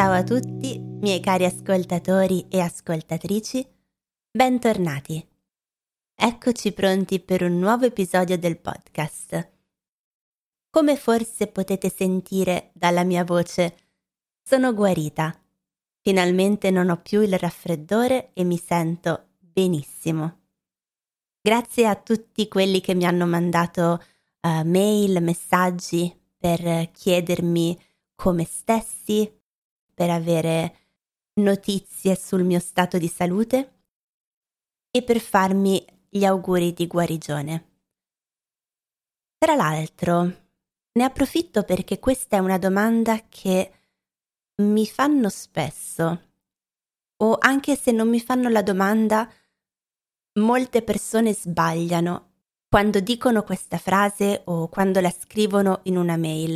Ciao a tutti, miei cari ascoltatori e ascoltatrici, bentornati. Eccoci pronti per un nuovo episodio del podcast. Come forse potete sentire dalla mia voce, sono guarita. Finalmente non ho più il raffreddore e mi sento benissimo. Grazie a tutti quelli che mi hanno mandato uh, mail, messaggi per chiedermi come stessi, per avere notizie sul mio stato di salute e per farmi gli auguri di guarigione. Tra l'altro, ne approfitto perché questa è una domanda che mi fanno spesso, o anche se non mi fanno la domanda, molte persone sbagliano quando dicono questa frase o quando la scrivono in una mail.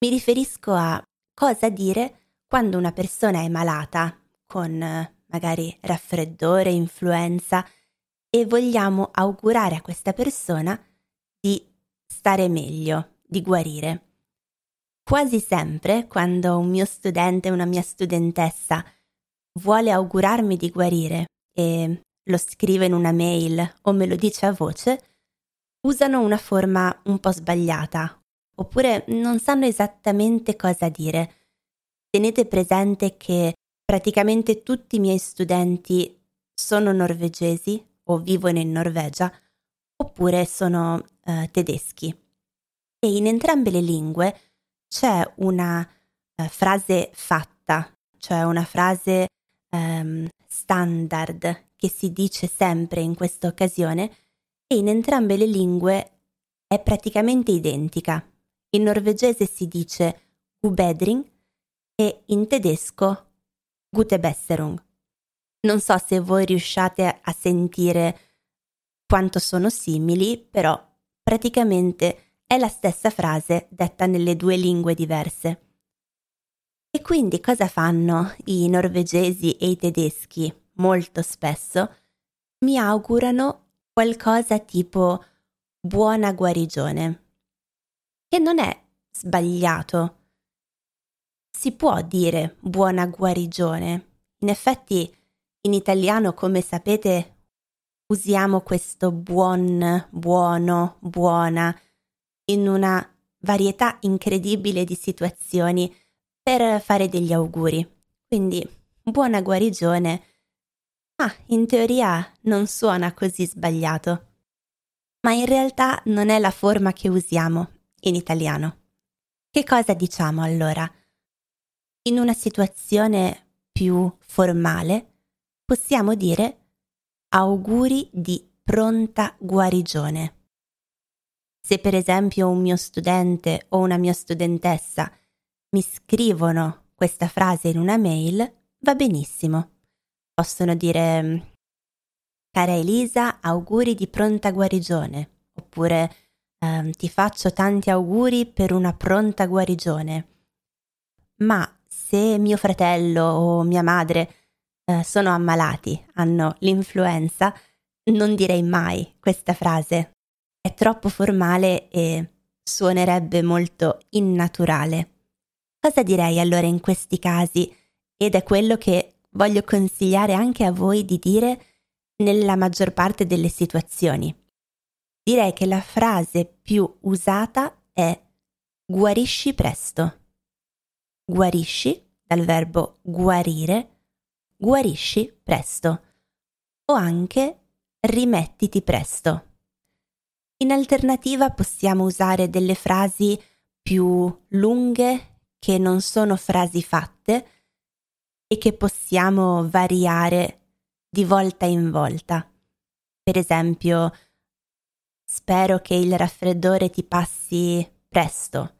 Mi riferisco a cosa dire quando una persona è malata, con magari raffreddore, influenza, e vogliamo augurare a questa persona di stare meglio, di guarire. Quasi sempre, quando un mio studente, una mia studentessa vuole augurarmi di guarire e lo scrive in una mail o me lo dice a voce, usano una forma un po' sbagliata, oppure non sanno esattamente cosa dire. Tenete presente che praticamente tutti i miei studenti sono norvegesi o vivono in Norvegia, oppure sono uh, tedeschi. E in entrambe le lingue c'è una uh, frase fatta, cioè una frase um, standard che si dice sempre in questa occasione e in entrambe le lingue è praticamente identica. In norvegese si dice Ubedring e in tedesco Gute Besserung. Non so se voi riusciate a sentire quanto sono simili, però praticamente è la stessa frase detta nelle due lingue diverse. E quindi cosa fanno i norvegesi e i tedeschi molto spesso, mi augurano qualcosa tipo buona guarigione, che non è sbagliato. Si può dire buona guarigione. In effetti, in italiano, come sapete, usiamo questo buon, buono, buona in una varietà incredibile di situazioni per fare degli auguri. Quindi, buona guarigione Ah, in teoria non suona così sbagliato. Ma in realtà non è la forma che usiamo in italiano. Che cosa diciamo allora? In una situazione più formale possiamo dire auguri di pronta guarigione. Se per esempio un mio studente o una mia studentessa mi scrivono questa frase in una mail, va benissimo possono dire Cara Elisa, auguri di pronta guarigione, oppure ehm, ti faccio tanti auguri per una pronta guarigione. Ma se mio fratello o mia madre eh, sono ammalati, hanno l'influenza, non direi mai questa frase. È troppo formale e suonerebbe molto innaturale. Cosa direi allora in questi casi? Ed è quello che voglio consigliare anche a voi di dire nella maggior parte delle situazioni. Direi che la frase più usata è guarisci presto. Guarisci, dal verbo guarire, guarisci presto. O anche rimettiti presto. In alternativa possiamo usare delle frasi più lunghe che non sono frasi fatte, e che possiamo variare di volta in volta. Per esempio, spero che il raffreddore ti passi presto.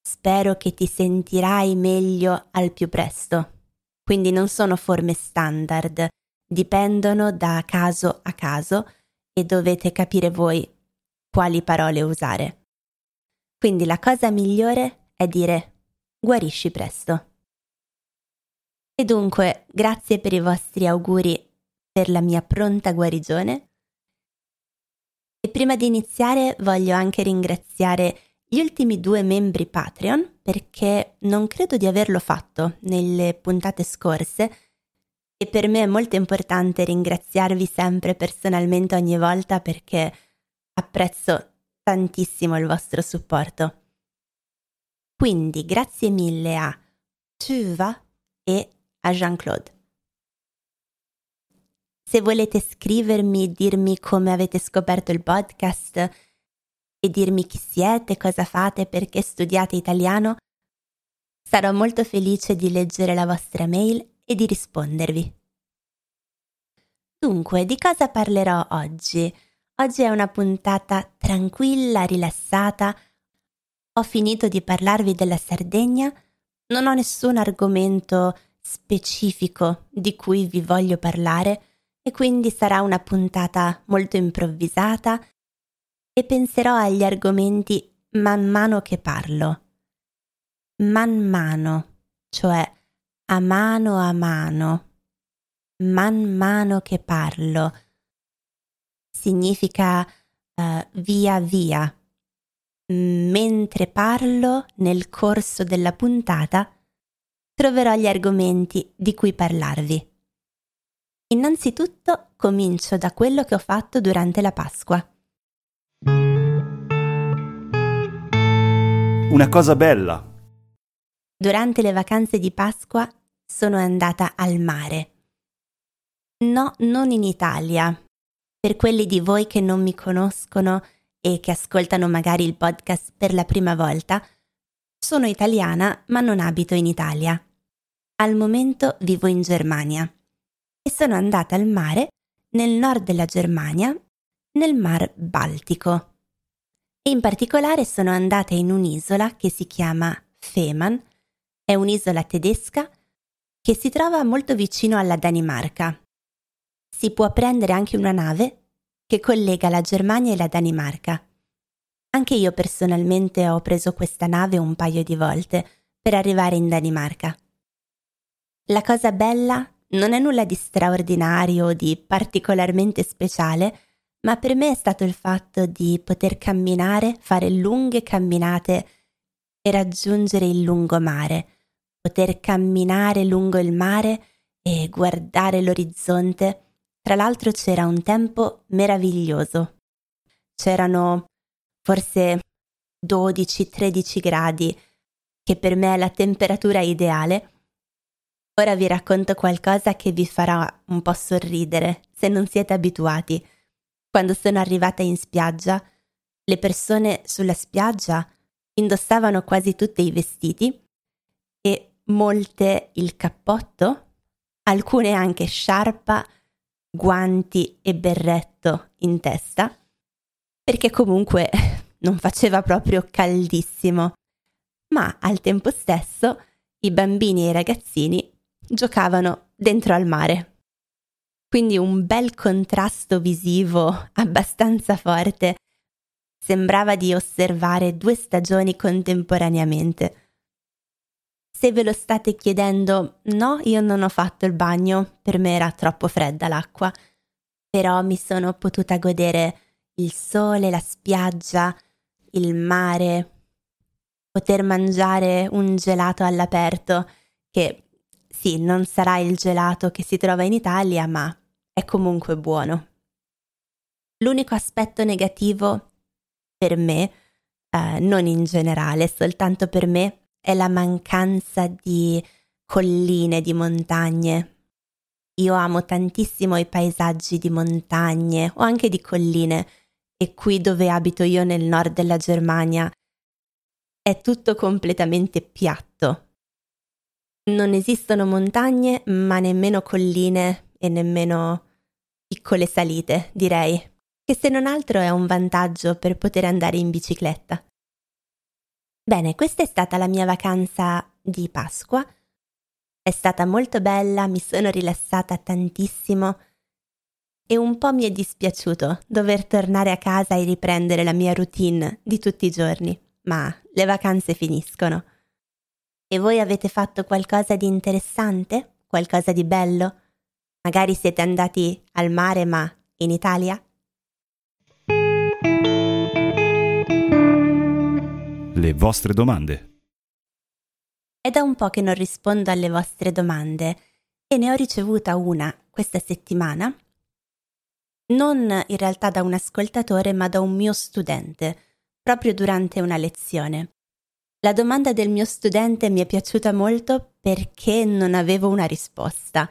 Spero che ti sentirai meglio al più presto. Quindi non sono forme standard, dipendono da caso a caso e dovete capire voi quali parole usare. Quindi la cosa migliore è dire guarisci presto. E dunque, grazie per i vostri auguri per la mia pronta guarigione. E prima di iniziare voglio anche ringraziare gli ultimi due membri Patreon perché non credo di averlo fatto nelle puntate scorse e per me è molto importante ringraziarvi sempre personalmente ogni volta perché apprezzo tantissimo il vostro supporto. Quindi grazie mille a Tuva e a Jean-Claude. Se volete scrivermi, dirmi come avete scoperto il podcast e dirmi chi siete, cosa fate, perché studiate italiano, sarò molto felice di leggere la vostra mail e di rispondervi. Dunque, di cosa parlerò oggi? Oggi è una puntata tranquilla, rilassata. Ho finito di parlarvi della Sardegna, non ho nessun argomento specifico di cui vi voglio parlare e quindi sarà una puntata molto improvvisata e penserò agli argomenti man mano che parlo. Man mano, cioè a mano a mano, man mano che parlo. Significa uh, via via. Mentre parlo nel corso della puntata, troverò gli argomenti di cui parlarvi. Innanzitutto comincio da quello che ho fatto durante la Pasqua. Una cosa bella. Durante le vacanze di Pasqua sono andata al mare. No, non in Italia. Per quelli di voi che non mi conoscono e che ascoltano magari il podcast per la prima volta, sono italiana ma non abito in Italia. Al momento vivo in Germania sono andata al mare nel nord della Germania, nel Mar Baltico. E in particolare sono andata in un'isola che si chiama Fehmarn, è un'isola tedesca che si trova molto vicino alla Danimarca. Si può prendere anche una nave che collega la Germania e la Danimarca. Anche io personalmente ho preso questa nave un paio di volte per arrivare in Danimarca. La cosa bella non è nulla di straordinario di particolarmente speciale, ma per me è stato il fatto di poter camminare, fare lunghe camminate e raggiungere il lungomare, poter camminare lungo il mare e guardare l'orizzonte. Tra l'altro c'era un tempo meraviglioso. C'erano forse 12-13 gradi, che per me è la temperatura ideale, Ora vi racconto qualcosa che vi farà un po' sorridere se non siete abituati. Quando sono arrivata in spiaggia, le persone sulla spiaggia indossavano quasi tutte i vestiti e molte il cappotto, alcune anche sciarpa, guanti e berretto in testa, perché comunque non faceva proprio caldissimo, ma al tempo stesso i bambini e i ragazzini giocavano dentro al mare. Quindi un bel contrasto visivo abbastanza forte. Sembrava di osservare due stagioni contemporaneamente. Se ve lo state chiedendo, no, io non ho fatto il bagno, per me era troppo fredda l'acqua, però mi sono potuta godere il sole, la spiaggia, il mare, poter mangiare un gelato all'aperto che sì, non sarà il gelato che si trova in Italia, ma è comunque buono. L'unico aspetto negativo per me, eh, non in generale, soltanto per me, è la mancanza di colline, di montagne. Io amo tantissimo i paesaggi di montagne o anche di colline e qui dove abito io nel nord della Germania è tutto completamente piatto. Non esistono montagne, ma nemmeno colline e nemmeno piccole salite, direi, che se non altro è un vantaggio per poter andare in bicicletta. Bene, questa è stata la mia vacanza di Pasqua. È stata molto bella, mi sono rilassata tantissimo e un po' mi è dispiaciuto dover tornare a casa e riprendere la mia routine di tutti i giorni, ma le vacanze finiscono. E voi avete fatto qualcosa di interessante? Qualcosa di bello? Magari siete andati al mare ma in Italia? Le vostre domande. È da un po' che non rispondo alle vostre domande e ne ho ricevuta una questa settimana, non in realtà da un ascoltatore ma da un mio studente, proprio durante una lezione. La domanda del mio studente mi è piaciuta molto perché non avevo una risposta.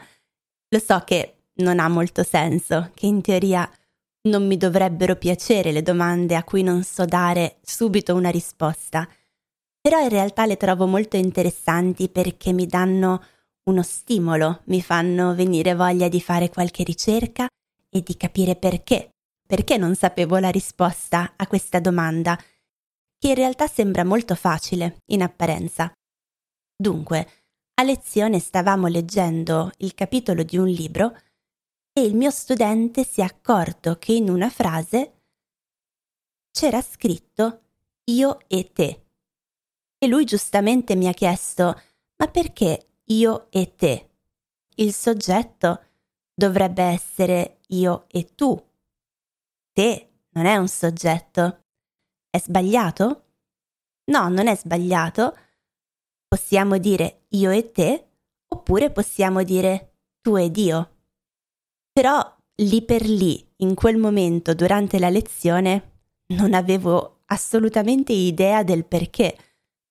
Lo so che non ha molto senso, che in teoria non mi dovrebbero piacere le domande a cui non so dare subito una risposta, però in realtà le trovo molto interessanti perché mi danno uno stimolo, mi fanno venire voglia di fare qualche ricerca e di capire perché, perché non sapevo la risposta a questa domanda, che in realtà sembra molto facile in apparenza. Dunque, a lezione stavamo leggendo il capitolo di un libro e il mio studente si è accorto che in una frase c'era scritto io e te. E lui giustamente mi ha chiesto ma perché io e te? Il soggetto dovrebbe essere io e tu. Te non è un soggetto. È sbagliato? No, non è sbagliato. Possiamo dire io e te oppure possiamo dire tu ed io. Però lì per lì, in quel momento, durante la lezione, non avevo assolutamente idea del perché.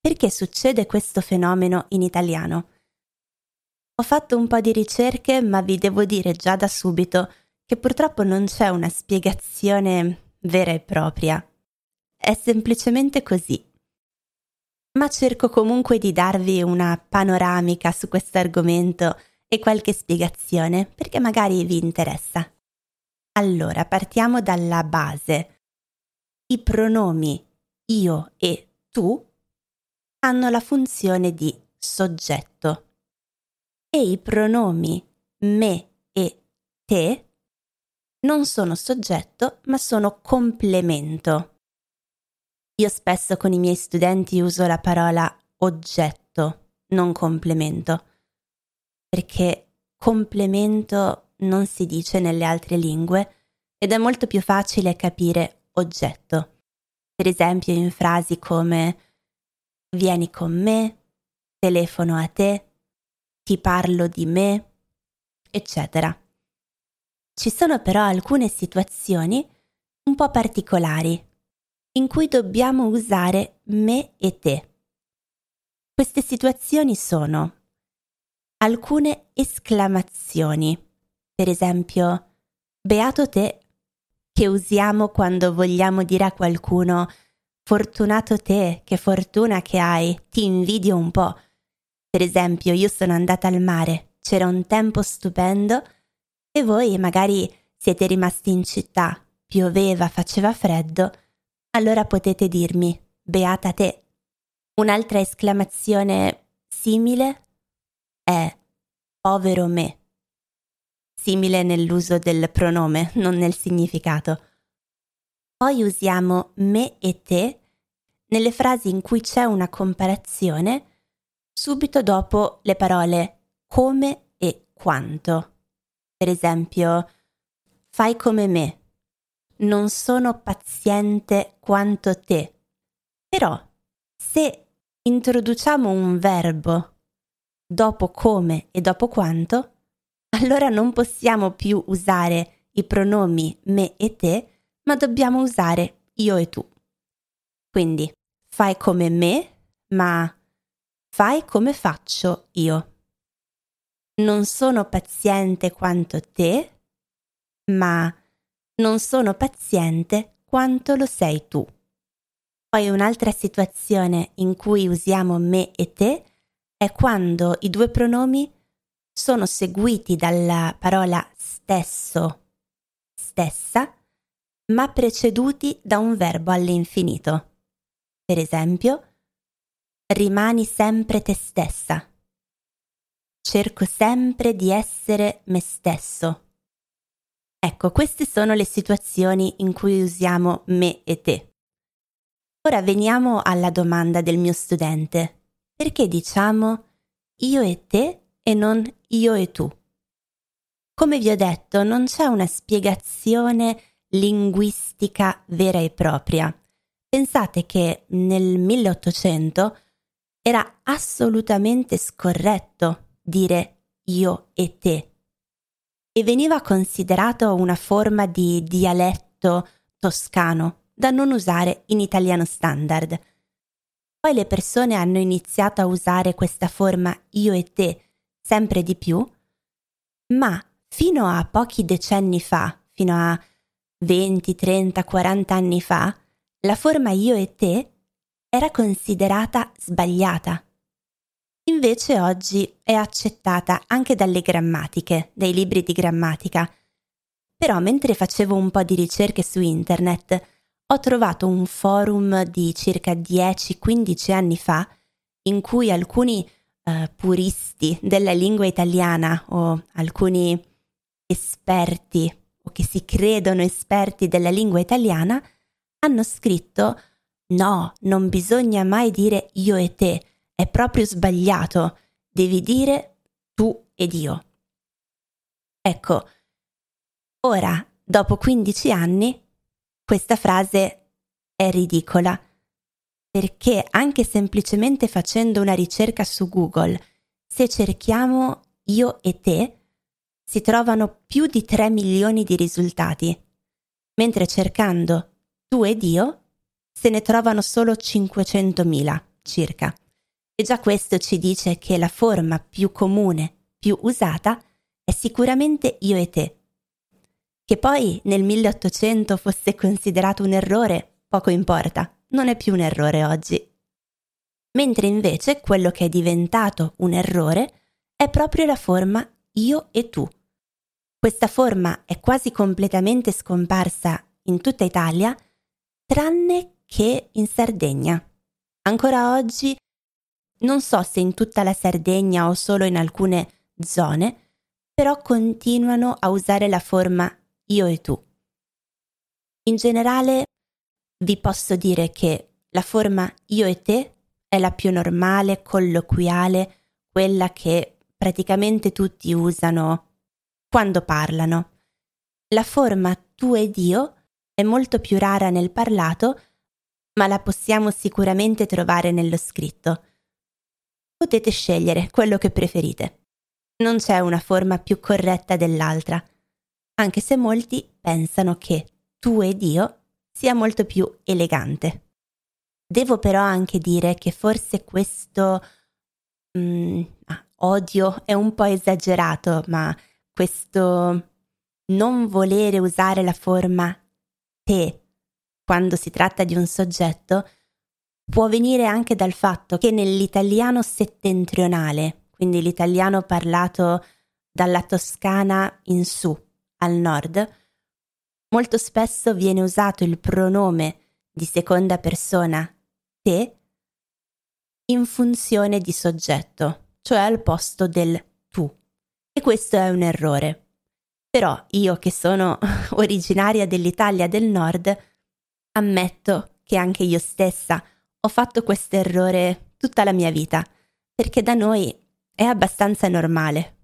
Perché succede questo fenomeno in italiano? Ho fatto un po' di ricerche, ma vi devo dire già da subito che purtroppo non c'è una spiegazione vera e propria. È semplicemente così. Ma cerco comunque di darvi una panoramica su questo argomento e qualche spiegazione perché magari vi interessa. Allora, partiamo dalla base. I pronomi io e tu hanno la funzione di soggetto e i pronomi me e te non sono soggetto ma sono complemento. Io spesso con i miei studenti uso la parola oggetto, non complemento perché complemento non si dice nelle altre lingue ed è molto più facile capire oggetto. Per esempio in frasi come vieni con me, telefono a te, ti parlo di me, eccetera. Ci sono però alcune situazioni un po' particolari in cui dobbiamo usare me e te. Queste situazioni sono alcune esclamazioni, per esempio beato te, che usiamo quando vogliamo dire a qualcuno fortunato te, che fortuna che hai, ti invidio un po'. Per esempio, io sono andata al mare, c'era un tempo stupendo e voi magari siete rimasti in città, pioveva, faceva freddo, allora potete dirmi beata te. Un'altra esclamazione simile è povero me, simile nell'uso del pronome, non nel significato. Poi usiamo me e te nelle frasi in cui c'è una comparazione subito dopo le parole come e quanto. Per esempio, fai come me, non sono paziente quanto te. Però, se introduciamo un verbo dopo come e dopo quanto, allora non possiamo più usare i pronomi me e te, ma dobbiamo usare io e tu. Quindi fai come me, ma fai come faccio io. Non sono paziente quanto te, ma non sono paziente quanto lo sei tu. Poi un'altra situazione in cui usiamo me e te è quando i due pronomi sono seguiti dalla parola stesso, stessa, ma preceduti da un verbo all'infinito. Per esempio, rimani sempre te stessa. Cerco sempre di essere me stesso. Ecco, queste sono le situazioni in cui usiamo me e te. Ora veniamo alla domanda del mio studente perché diciamo io e te e non io e tu? Come vi ho detto, non c'è una spiegazione linguistica vera e propria. Pensate che nel 1800 era assolutamente scorretto dire io e te e veniva considerato una forma di dialetto toscano da non usare in italiano standard. Poi le persone hanno iniziato a usare questa forma io e te sempre di più, ma fino a pochi decenni fa, fino a 20, 30, 40 anni fa, la forma io e te era considerata sbagliata. Invece oggi è accettata anche dalle grammatiche, dai libri di grammatica. Però mentre facevo un po' di ricerche su internet, ho trovato un forum di circa 10-15 anni fa in cui alcuni uh, puristi della lingua italiana o alcuni esperti o che si credono esperti della lingua italiana hanno scritto no, non bisogna mai dire io e te, è proprio sbagliato, devi dire tu ed io. Ecco, ora, dopo 15 anni, questa frase è ridicola, perché anche semplicemente facendo una ricerca su Google, se cerchiamo io e te, si trovano più di 3 milioni di risultati, mentre cercando tu ed io se ne trovano solo 500.000 circa. E già questo ci dice che la forma più comune, più usata, è sicuramente io e te. Che poi nel 1800 fosse considerato un errore, poco importa, non è più un errore oggi. Mentre invece quello che è diventato un errore è proprio la forma io e tu. Questa forma è quasi completamente scomparsa in tutta Italia, tranne che in Sardegna. Ancora oggi non so se in tutta la Sardegna o solo in alcune zone, però continuano a usare la forma io e tu. In generale vi posso dire che la forma io e te è la più normale, colloquiale, quella che praticamente tutti usano quando parlano. La forma tu ed io è molto più rara nel parlato, ma la possiamo sicuramente trovare nello scritto. Potete scegliere quello che preferite. Non c'è una forma più corretta dell'altra, anche se molti pensano che tu ed io sia molto più elegante. Devo però anche dire che forse questo mm, odio è un po' esagerato, ma questo non volere usare la forma te quando si tratta di un soggetto può venire anche dal fatto che nell'italiano settentrionale, quindi l'italiano parlato dalla Toscana in su al nord, molto spesso viene usato il pronome di seconda persona te in funzione di soggetto, cioè al posto del tu. E questo è un errore. Però io che sono originaria dell'Italia del Nord, ammetto che anche io stessa ho fatto questo errore tutta la mia vita, perché da noi è abbastanza normale,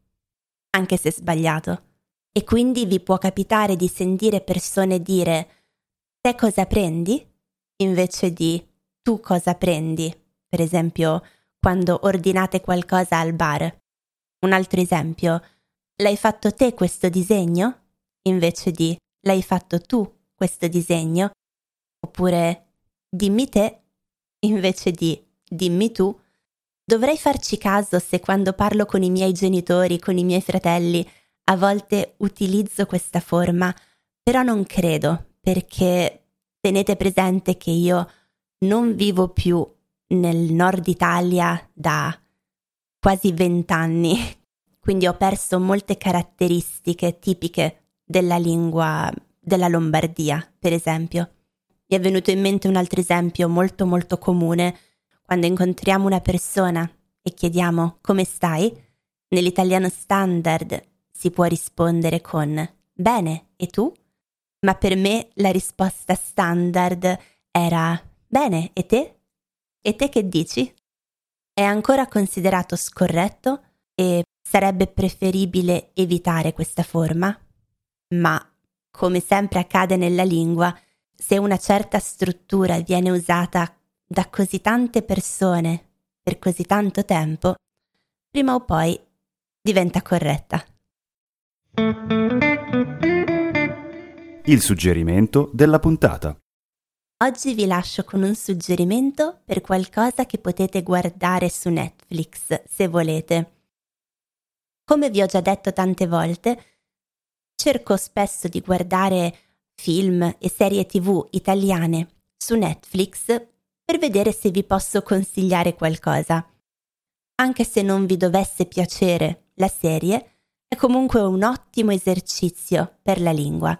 anche se sbagliato. E quindi vi può capitare di sentire persone dire te cosa prendi? invece di tu cosa prendi, per esempio quando ordinate qualcosa al bar. Un altro esempio, l'hai fatto te questo disegno? invece di l'hai fatto tu questo disegno? Oppure dimmi te invece di dimmi tu. Dovrei farci caso se quando parlo con i miei genitori, con i miei fratelli, a volte utilizzo questa forma, però non credo, perché tenete presente che io non vivo più nel nord Italia da quasi vent'anni, quindi ho perso molte caratteristiche tipiche della lingua della Lombardia, per esempio. È venuto in mente un altro esempio molto molto comune. Quando incontriamo una persona e chiediamo come stai, nell'italiano standard si può rispondere con bene, e tu? Ma per me la risposta standard era bene, e te? E te che dici? È ancora considerato scorretto e sarebbe preferibile evitare questa forma, ma come sempre accade nella lingua, se una certa struttura viene usata da così tante persone per così tanto tempo, prima o poi diventa corretta. Il suggerimento della puntata. Oggi vi lascio con un suggerimento per qualcosa che potete guardare su Netflix se volete. Come vi ho già detto tante volte, cerco spesso di guardare film e serie tv italiane su Netflix per vedere se vi posso consigliare qualcosa. Anche se non vi dovesse piacere la serie, è comunque un ottimo esercizio per la lingua.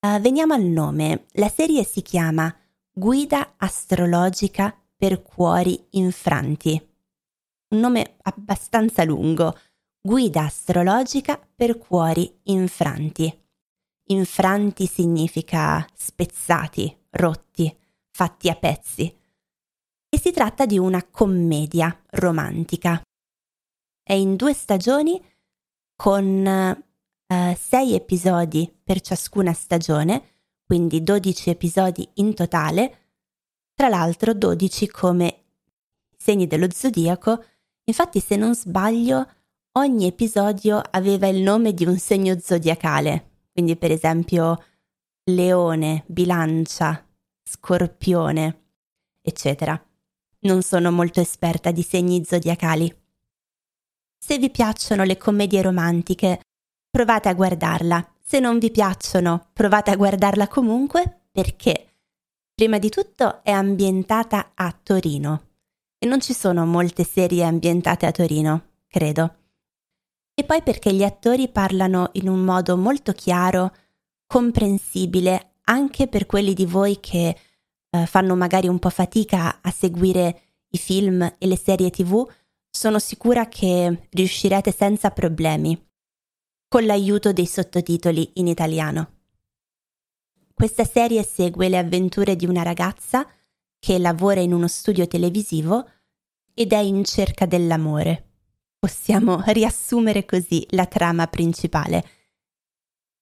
Uh, veniamo al nome. La serie si chiama Guida astrologica per cuori infranti. Un nome abbastanza lungo. Guida astrologica per cuori infranti. Infranti significa spezzati, rotti, fatti a pezzi. E si tratta di una commedia romantica. È in due stagioni con eh, sei episodi per ciascuna stagione, quindi 12 episodi in totale, tra l'altro 12 come segni dello zodiaco, infatti se non sbaglio ogni episodio aveva il nome di un segno zodiacale, quindi per esempio leone, bilancia, scorpione, eccetera. Non sono molto esperta di segni zodiacali. Se vi piacciono le commedie romantiche, provate a guardarla. Se non vi piacciono, provate a guardarla comunque perché, prima di tutto, è ambientata a Torino. E non ci sono molte serie ambientate a Torino, credo e poi perché gli attori parlano in un modo molto chiaro, comprensibile anche per quelli di voi che eh, fanno magari un po' fatica a seguire i film e le serie tv, sono sicura che riuscirete senza problemi, con l'aiuto dei sottotitoli in italiano. Questa serie segue le avventure di una ragazza che lavora in uno studio televisivo ed è in cerca dell'amore possiamo riassumere così la trama principale.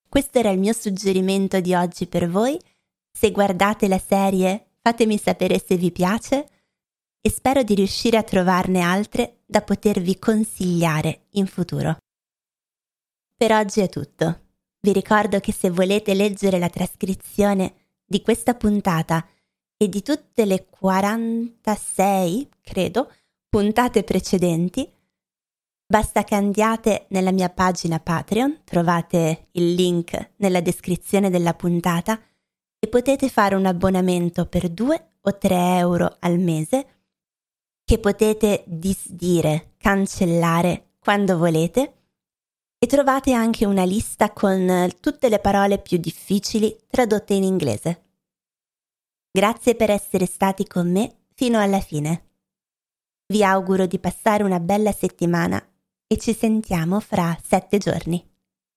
Questo era il mio suggerimento di oggi per voi. Se guardate la serie, fatemi sapere se vi piace e spero di riuscire a trovarne altre da potervi consigliare in futuro. Per oggi è tutto. Vi ricordo che se volete leggere la trascrizione di questa puntata e di tutte le 46, credo, puntate precedenti, Basta che andiate nella mia pagina Patreon, trovate il link nella descrizione della puntata e potete fare un abbonamento per 2 o 3 euro al mese che potete disdire, cancellare quando volete e trovate anche una lista con tutte le parole più difficili tradotte in inglese. Grazie per essere stati con me fino alla fine. Vi auguro di passare una bella settimana e ci sentiamo fra sette giorni.